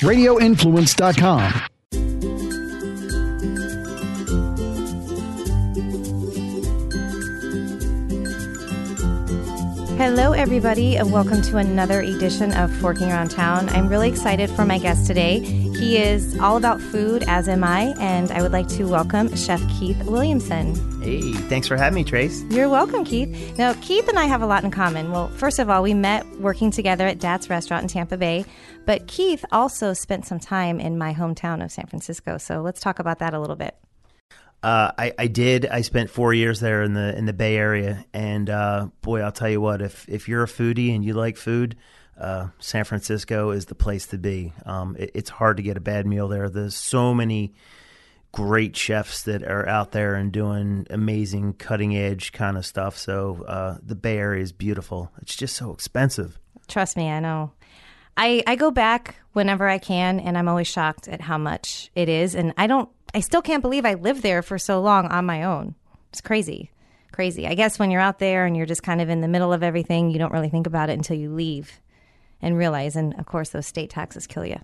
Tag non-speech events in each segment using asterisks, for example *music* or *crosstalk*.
radioinfluence.com. Hello, everybody, and welcome to another edition of Forking Around Town. I'm really excited for my guest today. He is all about food, as am I, and I would like to welcome Chef Keith Williamson. Hey, thanks for having me, Trace. You're welcome, Keith. Now, Keith and I have a lot in common. Well, first of all, we met working together at Dad's Restaurant in Tampa Bay, but Keith also spent some time in my hometown of San Francisco. So let's talk about that a little bit. Uh, I, I did. I spent four years there in the in the Bay Area, and uh, boy, I'll tell you what. If if you're a foodie and you like food, uh, San Francisco is the place to be. Um, it, it's hard to get a bad meal there. There's so many great chefs that are out there and doing amazing, cutting edge kind of stuff. So uh, the Bay Area is beautiful. It's just so expensive. Trust me, I know. I, I go back whenever I can, and I'm always shocked at how much it is. And I don't I still can't believe I lived there for so long on my own. It's crazy. Crazy. I guess when you're out there and you're just kind of in the middle of everything, you don't really think about it until you leave and realize. And of course, those state taxes kill you.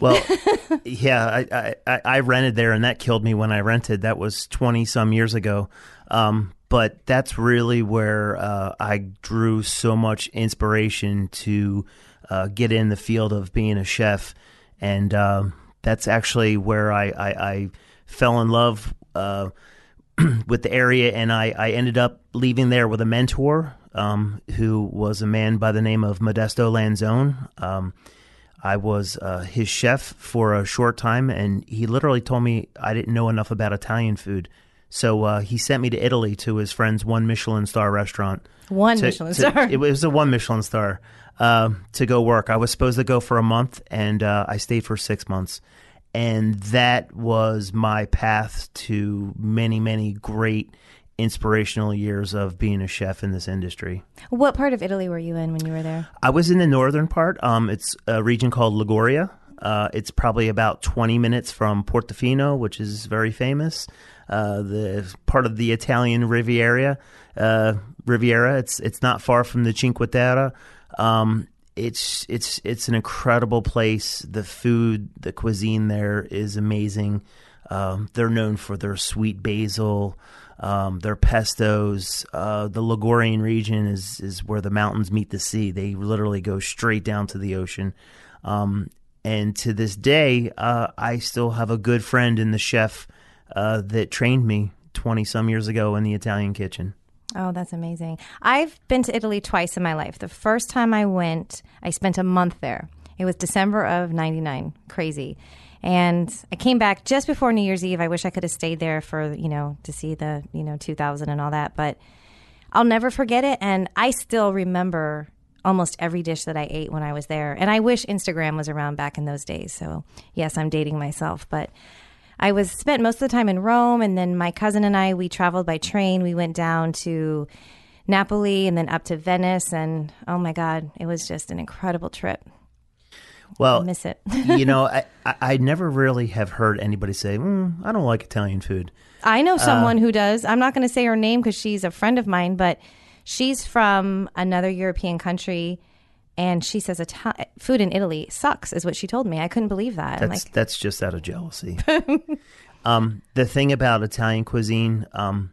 Well, *laughs* yeah, I, I, I, rented there, and that killed me when I rented. That was twenty some years ago. Um, but that's really where uh, I drew so much inspiration to uh, get in the field of being a chef, and um, that's actually where I, I, I fell in love uh, *clears throat* with the area, and I, I ended up leaving there with a mentor um, who was a man by the name of Modesto Lanzone. Um, I was uh, his chef for a short time, and he literally told me I didn't know enough about Italian food. So uh, he sent me to Italy to his friend's one Michelin star restaurant. One to, Michelin to, star. It was a one Michelin star uh, to go work. I was supposed to go for a month, and uh, I stayed for six months. And that was my path to many, many great inspirational years of being a chef in this industry. What part of Italy were you in when you were there? I was in the northern part. Um, it's a region called Liguria. Uh, it's probably about 20 minutes from Portofino, which is very famous. Uh, the part of the Italian Riviera. Uh, Riviera. It's it's not far from the Cinque Terre. Um, it's it's it's an incredible place. The food, the cuisine there is amazing. Um, they're known for their sweet basil, um, their pestos. Uh, the Ligurian region is is where the mountains meet the sea. They literally go straight down to the ocean. Um, and to this day, uh, I still have a good friend in the chef uh, that trained me twenty some years ago in the Italian kitchen. Oh, that's amazing. I've been to Italy twice in my life. The first time I went, I spent a month there. It was December of 99. Crazy. And I came back just before New Year's Eve. I wish I could have stayed there for, you know, to see the, you know, 2000 and all that, but I'll never forget it and I still remember almost every dish that I ate when I was there. And I wish Instagram was around back in those days. So, yes, I'm dating myself, but I was spent most of the time in Rome, and then my cousin and I we traveled by train. We went down to Napoli and then up to Venice, and oh my God, it was just an incredible trip. Well, I miss it. you *laughs* know, I, I never really have heard anybody say, mm, "I don't like Italian food." I know someone uh, who does. I'm not going to say her name because she's a friend of mine, but she's from another European country and she says food in Italy sucks, is what she told me. I couldn't believe that. That's like, that's just out of jealousy. *laughs* um, the thing about Italian cuisine, um,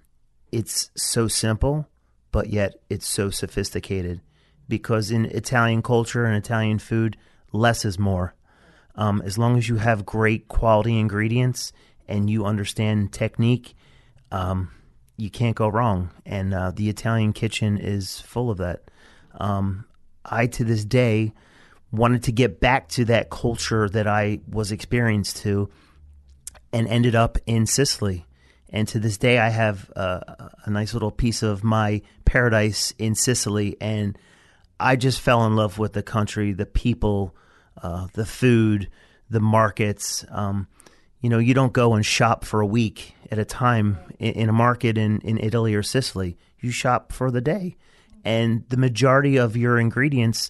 it's so simple, but yet it's so sophisticated. Because in Italian culture and Italian food, less is more. Um, as long as you have great quality ingredients and you understand technique, um, you can't go wrong. And uh, the Italian kitchen is full of that. Um, I to this day wanted to get back to that culture that I was experienced to and ended up in Sicily. And to this day, I have a nice little piece of my paradise in Sicily. And I just fell in love with the country, the people, uh, the food, the markets. Um, you know, you don't go and shop for a week at a time in, in a market in, in Italy or Sicily. You shop for the day and the majority of your ingredients,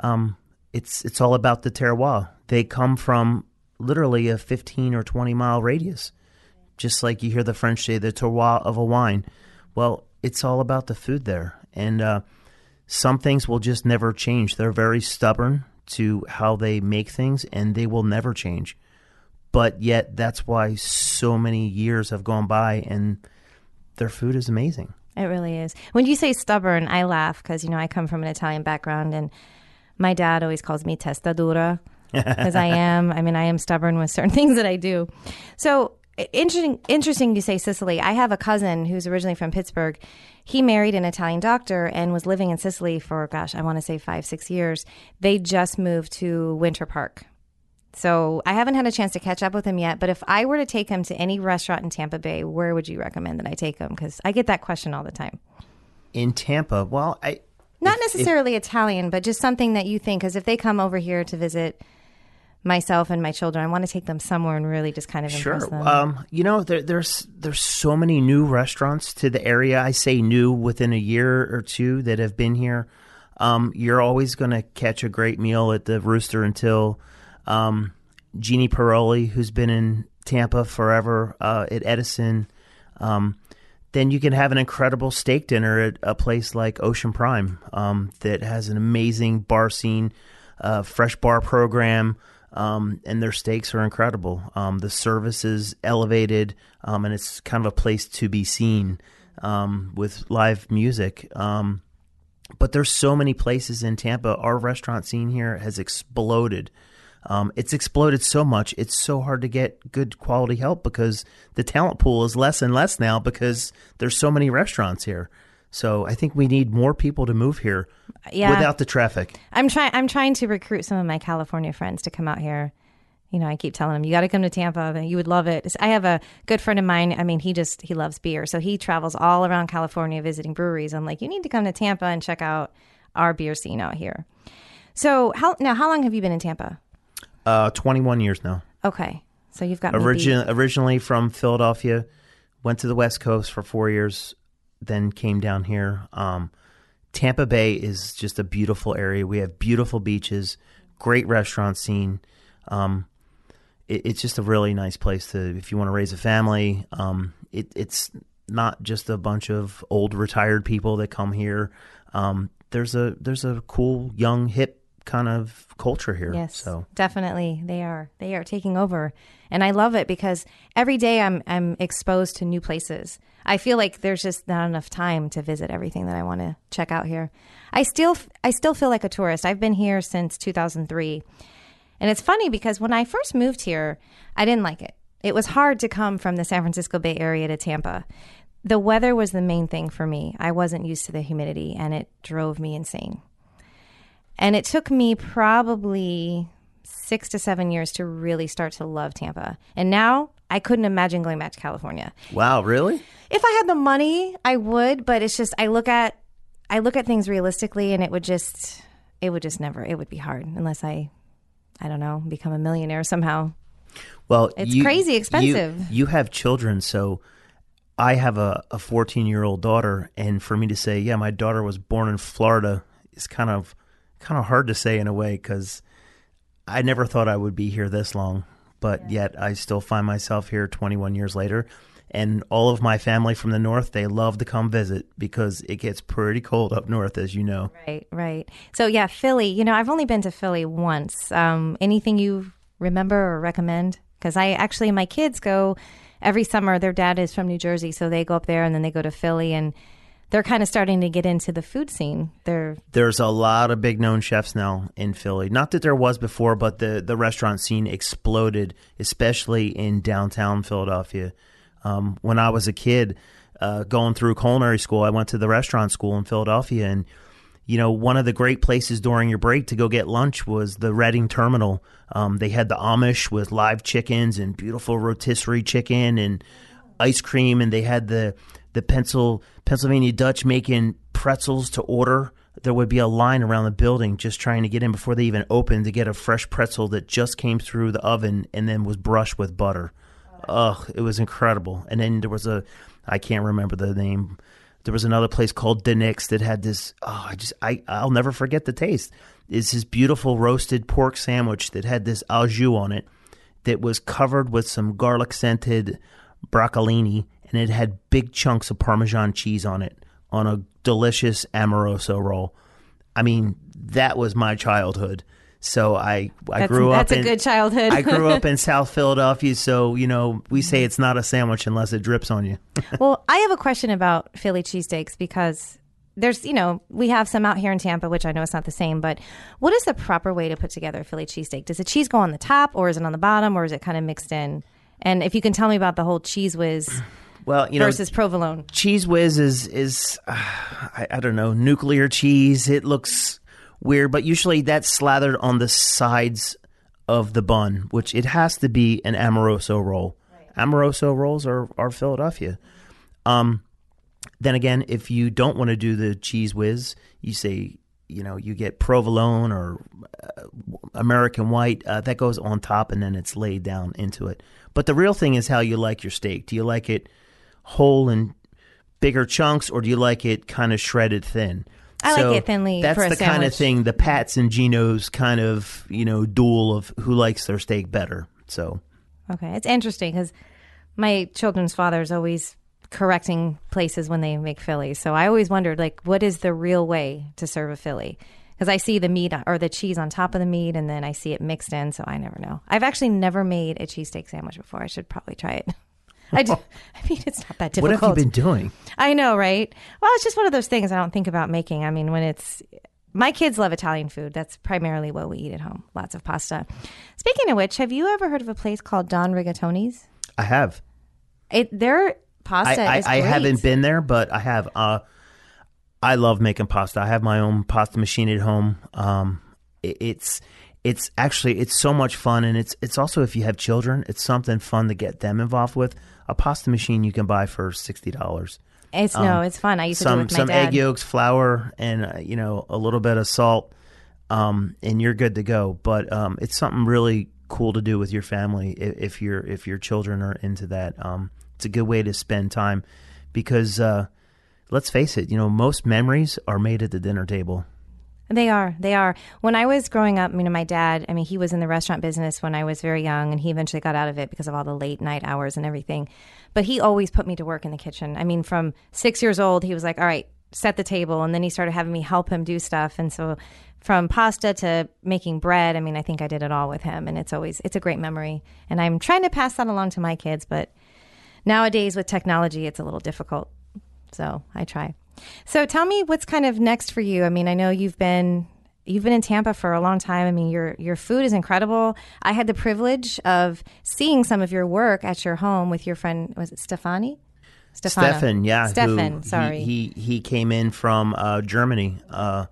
um, it's it's all about the terroir. They come from literally a 15 or 20 mile radius, just like you hear the French say the terroir of a wine. Well, it's all about the food there, and uh, some things will just never change. They're very stubborn. To how they make things, and they will never change. But yet, that's why so many years have gone by, and their food is amazing. It really is. When you say stubborn, I laugh because you know I come from an Italian background, and my dad always calls me testa dura because I *laughs* am. I mean, I am stubborn with certain *laughs* things that I do. So interesting. Interesting you say Sicily. I have a cousin who's originally from Pittsburgh. He married an Italian doctor and was living in Sicily for gosh, I want to say five, six years. They just moved to Winter Park. So I haven't had a chance to catch up with him yet. But if I were to take him to any restaurant in Tampa Bay, where would you recommend that I take him? Because I get that question all the time. In Tampa, well, I not if, necessarily if, Italian, but just something that you think. Because if they come over here to visit myself and my children, I want to take them somewhere and really just kind of sure. them. Um, you know, there, there's there's so many new restaurants to the area. I say new within a year or two that have been here. Um, you're always going to catch a great meal at the Rooster until um, Jeannie Pierola, who's been in Tampa forever uh, at Edison. Um, then you can have an incredible steak dinner at a place like Ocean Prime um, that has an amazing bar scene, uh, fresh bar program, um, and their stakes are incredible. Um, the service is elevated, um, and it's kind of a place to be seen um, with live music. Um, but there's so many places in Tampa. Our restaurant scene here has exploded. Um, it's exploded so much. It's so hard to get good quality help because the talent pool is less and less now because there's so many restaurants here. So I think we need more people to move here yeah. without the traffic. I'm trying. I'm trying to recruit some of my California friends to come out here. You know, I keep telling them you got to come to Tampa. You would love it. I have a good friend of mine. I mean, he just he loves beer, so he travels all around California visiting breweries. I'm like, you need to come to Tampa and check out our beer scene out here. So how now? How long have you been in Tampa? Uh, 21 years now. Okay. So you've got Origin- originally from Philadelphia, went to the West Coast for four years, then came down here. Um, Tampa Bay is just a beautiful area. We have beautiful beaches, great restaurant scene. Um, it, it's just a really nice place to if you want to raise a family. Um, it, it's not just a bunch of old retired people that come here. Um, there's a there's a cool young hip kind of culture here. Yes, so definitely they are. They are taking over, and I love it because every day I'm I'm exposed to new places. I feel like there's just not enough time to visit everything that I want to check out here. I still I still feel like a tourist. I've been here since 2003. And it's funny because when I first moved here, I didn't like it. It was hard to come from the San Francisco Bay Area to Tampa. The weather was the main thing for me. I wasn't used to the humidity and it drove me insane. And it took me probably six to seven years to really start to love Tampa. And now I couldn't imagine going back to California. Wow, really? If I had the money, I would, but it's just I look at I look at things realistically and it would just it would just never it would be hard unless I I don't know, become a millionaire somehow. Well, it's you, crazy expensive. You, you have children, so I have a 14 year old daughter, and for me to say, yeah, my daughter was born in Florida is kind of kind of hard to say in a way because I never thought I would be here this long, but yeah. yet I still find myself here 21 years later. And all of my family from the north, they love to come visit because it gets pretty cold up north, as you know. Right, right. So, yeah, Philly, you know, I've only been to Philly once. Um, anything you remember or recommend? Because I actually, my kids go every summer. Their dad is from New Jersey, so they go up there and then they go to Philly. And they're kind of starting to get into the food scene. They're there's a lot of big known chefs now in Philly. Not that there was before, but the the restaurant scene exploded, especially in downtown Philadelphia. Um, when I was a kid, uh, going through culinary school, I went to the restaurant school in Philadelphia, and you know one of the great places during your break to go get lunch was the Reading Terminal. Um, they had the Amish with live chickens and beautiful rotisserie chicken and ice cream, and they had the the pencil Pennsylvania Dutch making pretzels to order. There would be a line around the building just trying to get in before they even opened to get a fresh pretzel that just came through the oven and then was brushed with butter. Ugh, it was incredible. And then there was a, I can't remember the name. There was another place called DiNic's that had this. Oh, I just, I, I'll never forget the taste. It's this beautiful roasted pork sandwich that had this au jus on it that was covered with some garlic scented broccolini and it had big chunks of Parmesan cheese on it on a delicious Amoroso roll. I mean, that was my childhood. So I I That's, grew that's up a in good childhood. I grew up *laughs* in South Philadelphia, so you know we say it's not a sandwich unless it drips on you. *laughs* well, I have a question about Philly cheesesteaks because there's, you know, we have some out here in Tampa, which I know it's not the same, but what is the proper way to put together a Philly cheesesteak? Does the cheese go on the top or is it on the bottom or is it kind of mixed in? And if you can tell me about the whole Cheez Whiz Well, you know, versus provolone. Cheez Whiz is is uh, I, I don't know nuclear cheese. It looks weird, but usually that's slathered on the sides of the bun, which it has to be an amoroso roll. Amoroso rolls are are Philadelphia. Um, then again, if you don't want to do the Cheez Whiz, you say you know you get provolone or uh, American white uh, that goes on top, and then it's laid down into it. But the real thing is how you like your steak. Do you like it whole and bigger chunks, or do you like it kind of shredded thin? I like it thinly That's for a the kind of thing the Pat's and Geno's kind of you know duel of who likes their steak better. So Okay, it's interesting because my children's father is always correcting places when they make Philly. So I always wondered, like, what is the real way to serve a Philly? Because I see the meat or the cheese on top of the meat, and then I see it mixed in. So I never know. I've actually never made a cheesesteak sandwich before. I should probably try it. *laughs* I, do, I mean, it's not that difficult. what have you been doing? I know, right? Well, it's just one of those things I don't think about making. I mean, when it's my kids love Italian food. That's primarily what we eat at home. Lots of pasta. Speaking of which, have you ever heard of a place called Don Rigatoni's? I have. It their pasta I, I, is I haven't been there, but I have. Uh, I love making pasta. I have my own pasta machine at home. Um, it, it's it's actually it's so much fun, and it's it's also if you have children, it's something fun to get them involved with. A pasta machine you can buy for sixty dollars. It's no, it's fun. I used to do it um, Some with my some dad. egg yolks, flour, and uh, you know a little bit of salt, um, and you're good to go. But um, it's something really cool to do with your family if, if your if your children are into that. Um, it's a good way to spend time because uh, let's face it, you know most memories are made at the dinner table. They are. They are. When I was growing up, you know, my dad, I mean, he was in the restaurant business when I was very young and he eventually got out of it because of all the late night hours and everything. But he always put me to work in the kitchen. I mean, from six years old, he was like, all right, set the table. And then he started having me help him do stuff. And so from pasta to making bread, I mean, I think I did it all with him. And it's always, it's a great memory. And I'm trying to pass that along to my kids. But nowadays with technology, it's a little difficult. So I try. So tell me what's kind of next for you. I mean, I know you've been you've been in Tampa for a long time. I mean, your your food is incredible. I had the privilege of seeing some of your work at your home with your friend. Was it Stefani? Stefano. Stefan, yeah, Stefan. he- Sorry. he, he came in from uh, Germany, uh,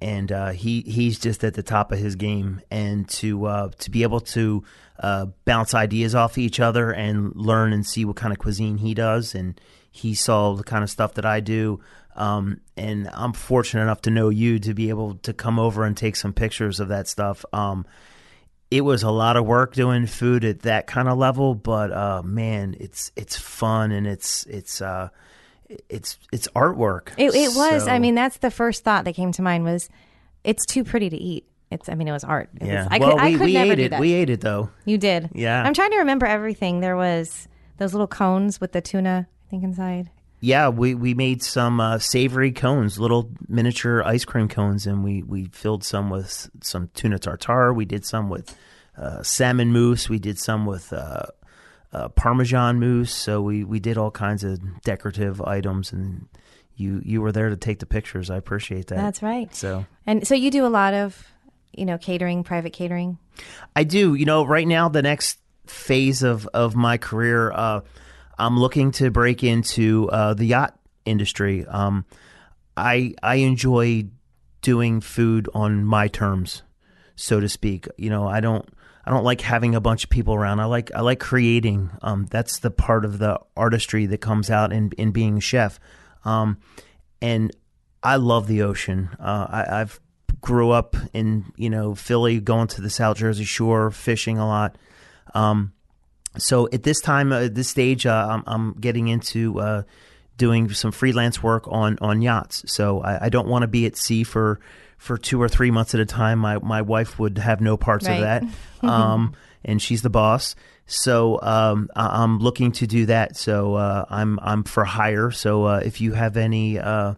and uh, he he's just at the top of his game. And to uh, to be able to uh, bounce ideas off each other and learn and see what kind of cuisine he does, and he saw the kind of stuff that I do. Um, and I'm fortunate enough to know you to be able to come over and take some pictures of that stuff. Um, it was a lot of work doing food at that kind of level, but uh, man, it's it's fun and it's it's uh, it's it's artwork. It, it was. So, I mean, that's the first thought that came to mind was, it's too pretty to eat. It's. I mean, it was art. It yeah. Was, I well, could. we, I could we never ate it. that. We ate it though. you did. Yeah. I'm trying to remember everything. There was those little cones with the tuna. Think inside. Yeah, we, we made some uh, savory cones, little miniature ice cream cones, and we, we filled some with some tuna tartare. We did some with uh, salmon mousse. We did some with uh, uh, Parmesan mousse. So we, we did all kinds of decorative items, and you you were there to take the pictures. I appreciate that. That's right. So And so you do a lot of, you know, catering, private catering. I do. You know, right now the next phase of of my career, uh, I'm looking to break into uh, the yacht industry. Um, I I enjoy doing food on my terms, so to speak. You know, I don't I don't like having a bunch of people around. I like I like creating. Um, that's the part of the artistry that comes out in in being a chef. Um, and I love the ocean. Uh, I, I've grew up in you know Philly, going to the South Jersey Shore, fishing a lot. Um, so at this time, uh, at this stage, uh, I'm, I'm getting into uh, doing some freelance work on on yachts. So I, I don't want to be at sea for for two or three months at a time. My my wife would have no parts Right. of that, *laughs* um, and she's the boss. So um, I- I'm looking to do that. So uh, I'm I'm for hire. So uh, if you have any uh,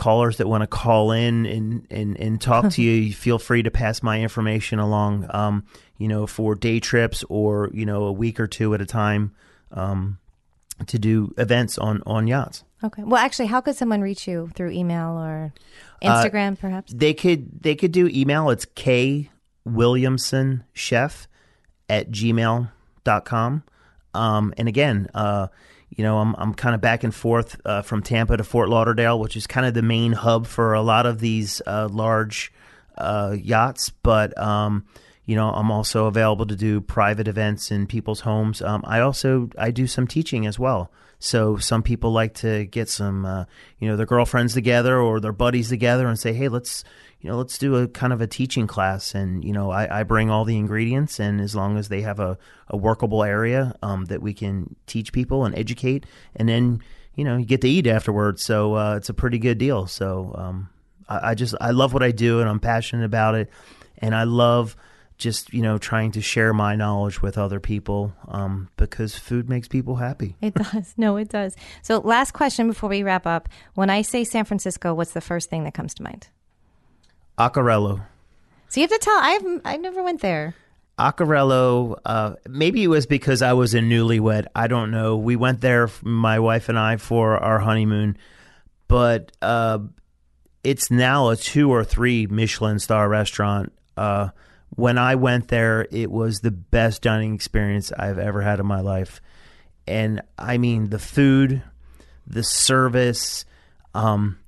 callers that want to call in and, and, and talk to *laughs* you, feel free to pass my information along, um, you know, for day trips or, you know, a week or two at a time um, to do events on, on yachts. Okay. Well, actually, how could someone reach you through email or Instagram, uh, perhaps? They could they could do email. It's K Williamson Chef at gmail.com. Um, and again, uh, you know, I'm I'm kind of back and forth uh, from Tampa to Fort Lauderdale, which is kind of the main hub for a lot of these uh, large uh, yachts. But um, you know, I'm also available to do private events in people's homes. Um, I also I do some teaching as well. So some people like to get some, uh, you know, their girlfriends together or their buddies together and say, hey, let's you know, let's do a kind of a teaching class. And, you know, I, I bring all the ingredients. And as long as they have a, a workable area um, that we can teach people and educate, and then, you know, you get to eat afterwards. So uh, it's a pretty good deal. So um, I, I just, I love what I do and I'm passionate about it. And I love just you know trying to share my knowledge with other people um, because food makes people happy *laughs* it does no it does so last question before we wrap up when i say san francisco what's the first thing that comes to mind Acquarello. So you have to tell. I've I never went there. Acquarello. Uh, maybe it was because I was a newlywed. I don't know. We went there, my wife and I, for our honeymoon, but uh, it's now a two or three Michelin star restaurant. Uh, when I went there, it was the best dining experience I've ever had in my life, and I mean the food, the service. Um,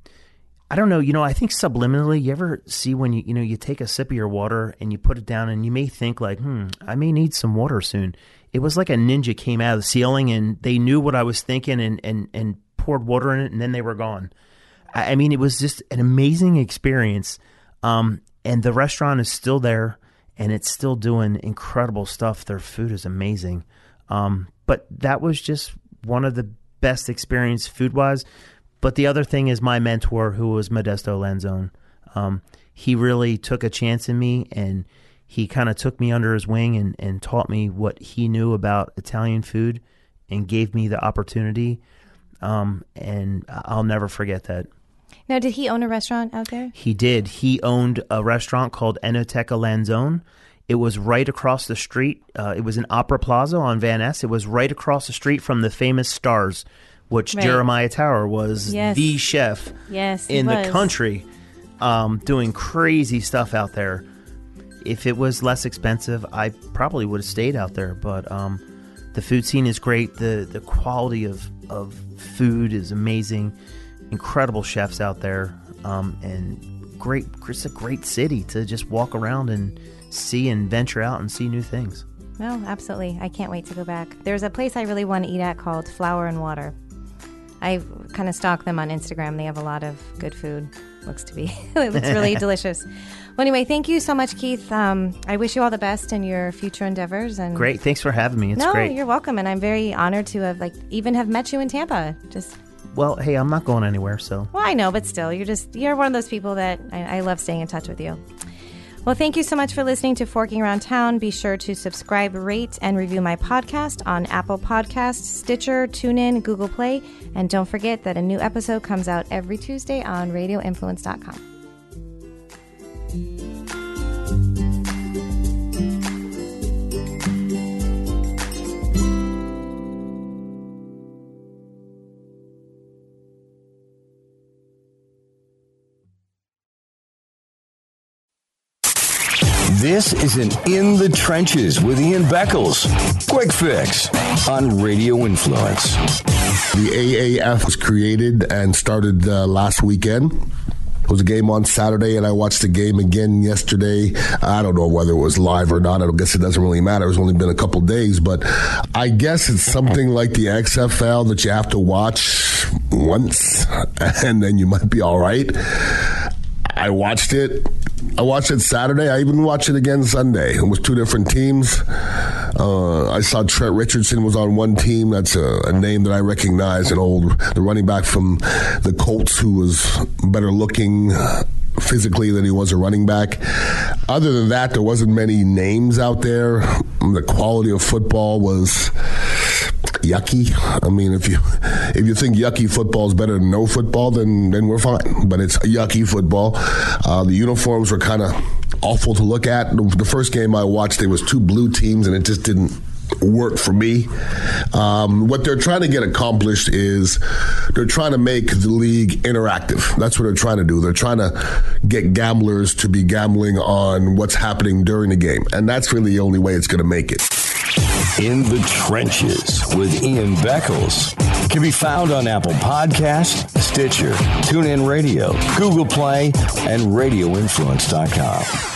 I don't know, you know, I think subliminally, you ever see when you, you know, you take a sip of your water and you put it down and you may think like, hmm, I may need some water soon. It was like a ninja came out of the ceiling and they knew what I was thinking and, and, and poured water in it and then they were gone. I, I mean, it was just an amazing experience. Um, and the restaurant is still there and it's still doing incredible stuff. Their food is amazing. Um, but that was just one of the best experience food wise. But the other thing is my mentor, who was Modesto Lanzone. Um, he really took a chance in me and he kind of took me under his wing and, and taught me what he knew about Italian food and gave me the opportunity. Um, and I'll never forget that. Now, did he own a restaurant out there? He did. He owned a restaurant called Enoteca Lanzone. It was right across the street. Uh, it was in Opera Plaza on Van Ness. It was right across the street from the famous Stars which right. Jeremiah Tower was yes. the chef yes, in the country, um, doing crazy stuff out there. If it was less expensive, I probably would have stayed out there. But um, the food scene is great. the The quality of of food is amazing. Incredible chefs out there, um, and great. It's a great city to just walk around and see and venture out and see new things. No, absolutely. I can't wait to go back. There's a place I really want to eat at called Flour and Water. I kind of stalk them on Instagram. They have a lot of good food. Looks to be. *laughs* it looks really *laughs* delicious. Well, anyway, thank you so much, Keith. Um, I wish you all the best in your future endeavors. And great, thanks for having me. It's no, great. you're welcome, and I'm very honored to have like even have met you in Tampa. Just well, hey, I'm not going anywhere, so. Well, I know, but still, you're just you're one of those people that I, I love staying in touch with you. Well, thank you so much for listening to Forking Around Town. Be sure to subscribe, rate, and review my podcast on Apple Podcasts, Stitcher, TuneIn, Google Play, and don't forget that a new episode comes out every Tuesday on RadioInfluence.com. Is an In the Trenches with Ian Beckles. Quick fix on Radio Influence. The AAF was created and started uh, last weekend. It was a game on Saturday, and I watched the game again yesterday. I don't know whether it was live or not. I guess it doesn't really matter. It's only been a couple days, but I guess it's something like the XFL that you have to watch once, *laughs* and then you might be all right. I watched it. I watched it Saturday. I even watched it again Sunday. It was two different teams. Uh, I saw Trent Richardson was on one team. That's a, a, name that I recognize. An old the running back from the Colts who was better looking physically than he was a running back. Other than that, there wasn't many names out there. The quality of football was yucky. I mean, if you if you think yucky football is better than no football, then then we're fine. But it's yucky football. Uh, the uniforms were kind of awful to look at. The first game I watched, there was two blue teams, and it just didn't work for me. Um, what they're trying to get accomplished is they're trying to make the league interactive. That's what they're trying to do. They're trying to get gamblers to be gambling on what's happening during the game. And that's really the only way it's going to make it. In the Trenches with Ian Beckles can be found on Apple Podcast, Stitcher, TuneIn Radio, Google Play, and RadioInfluence.com.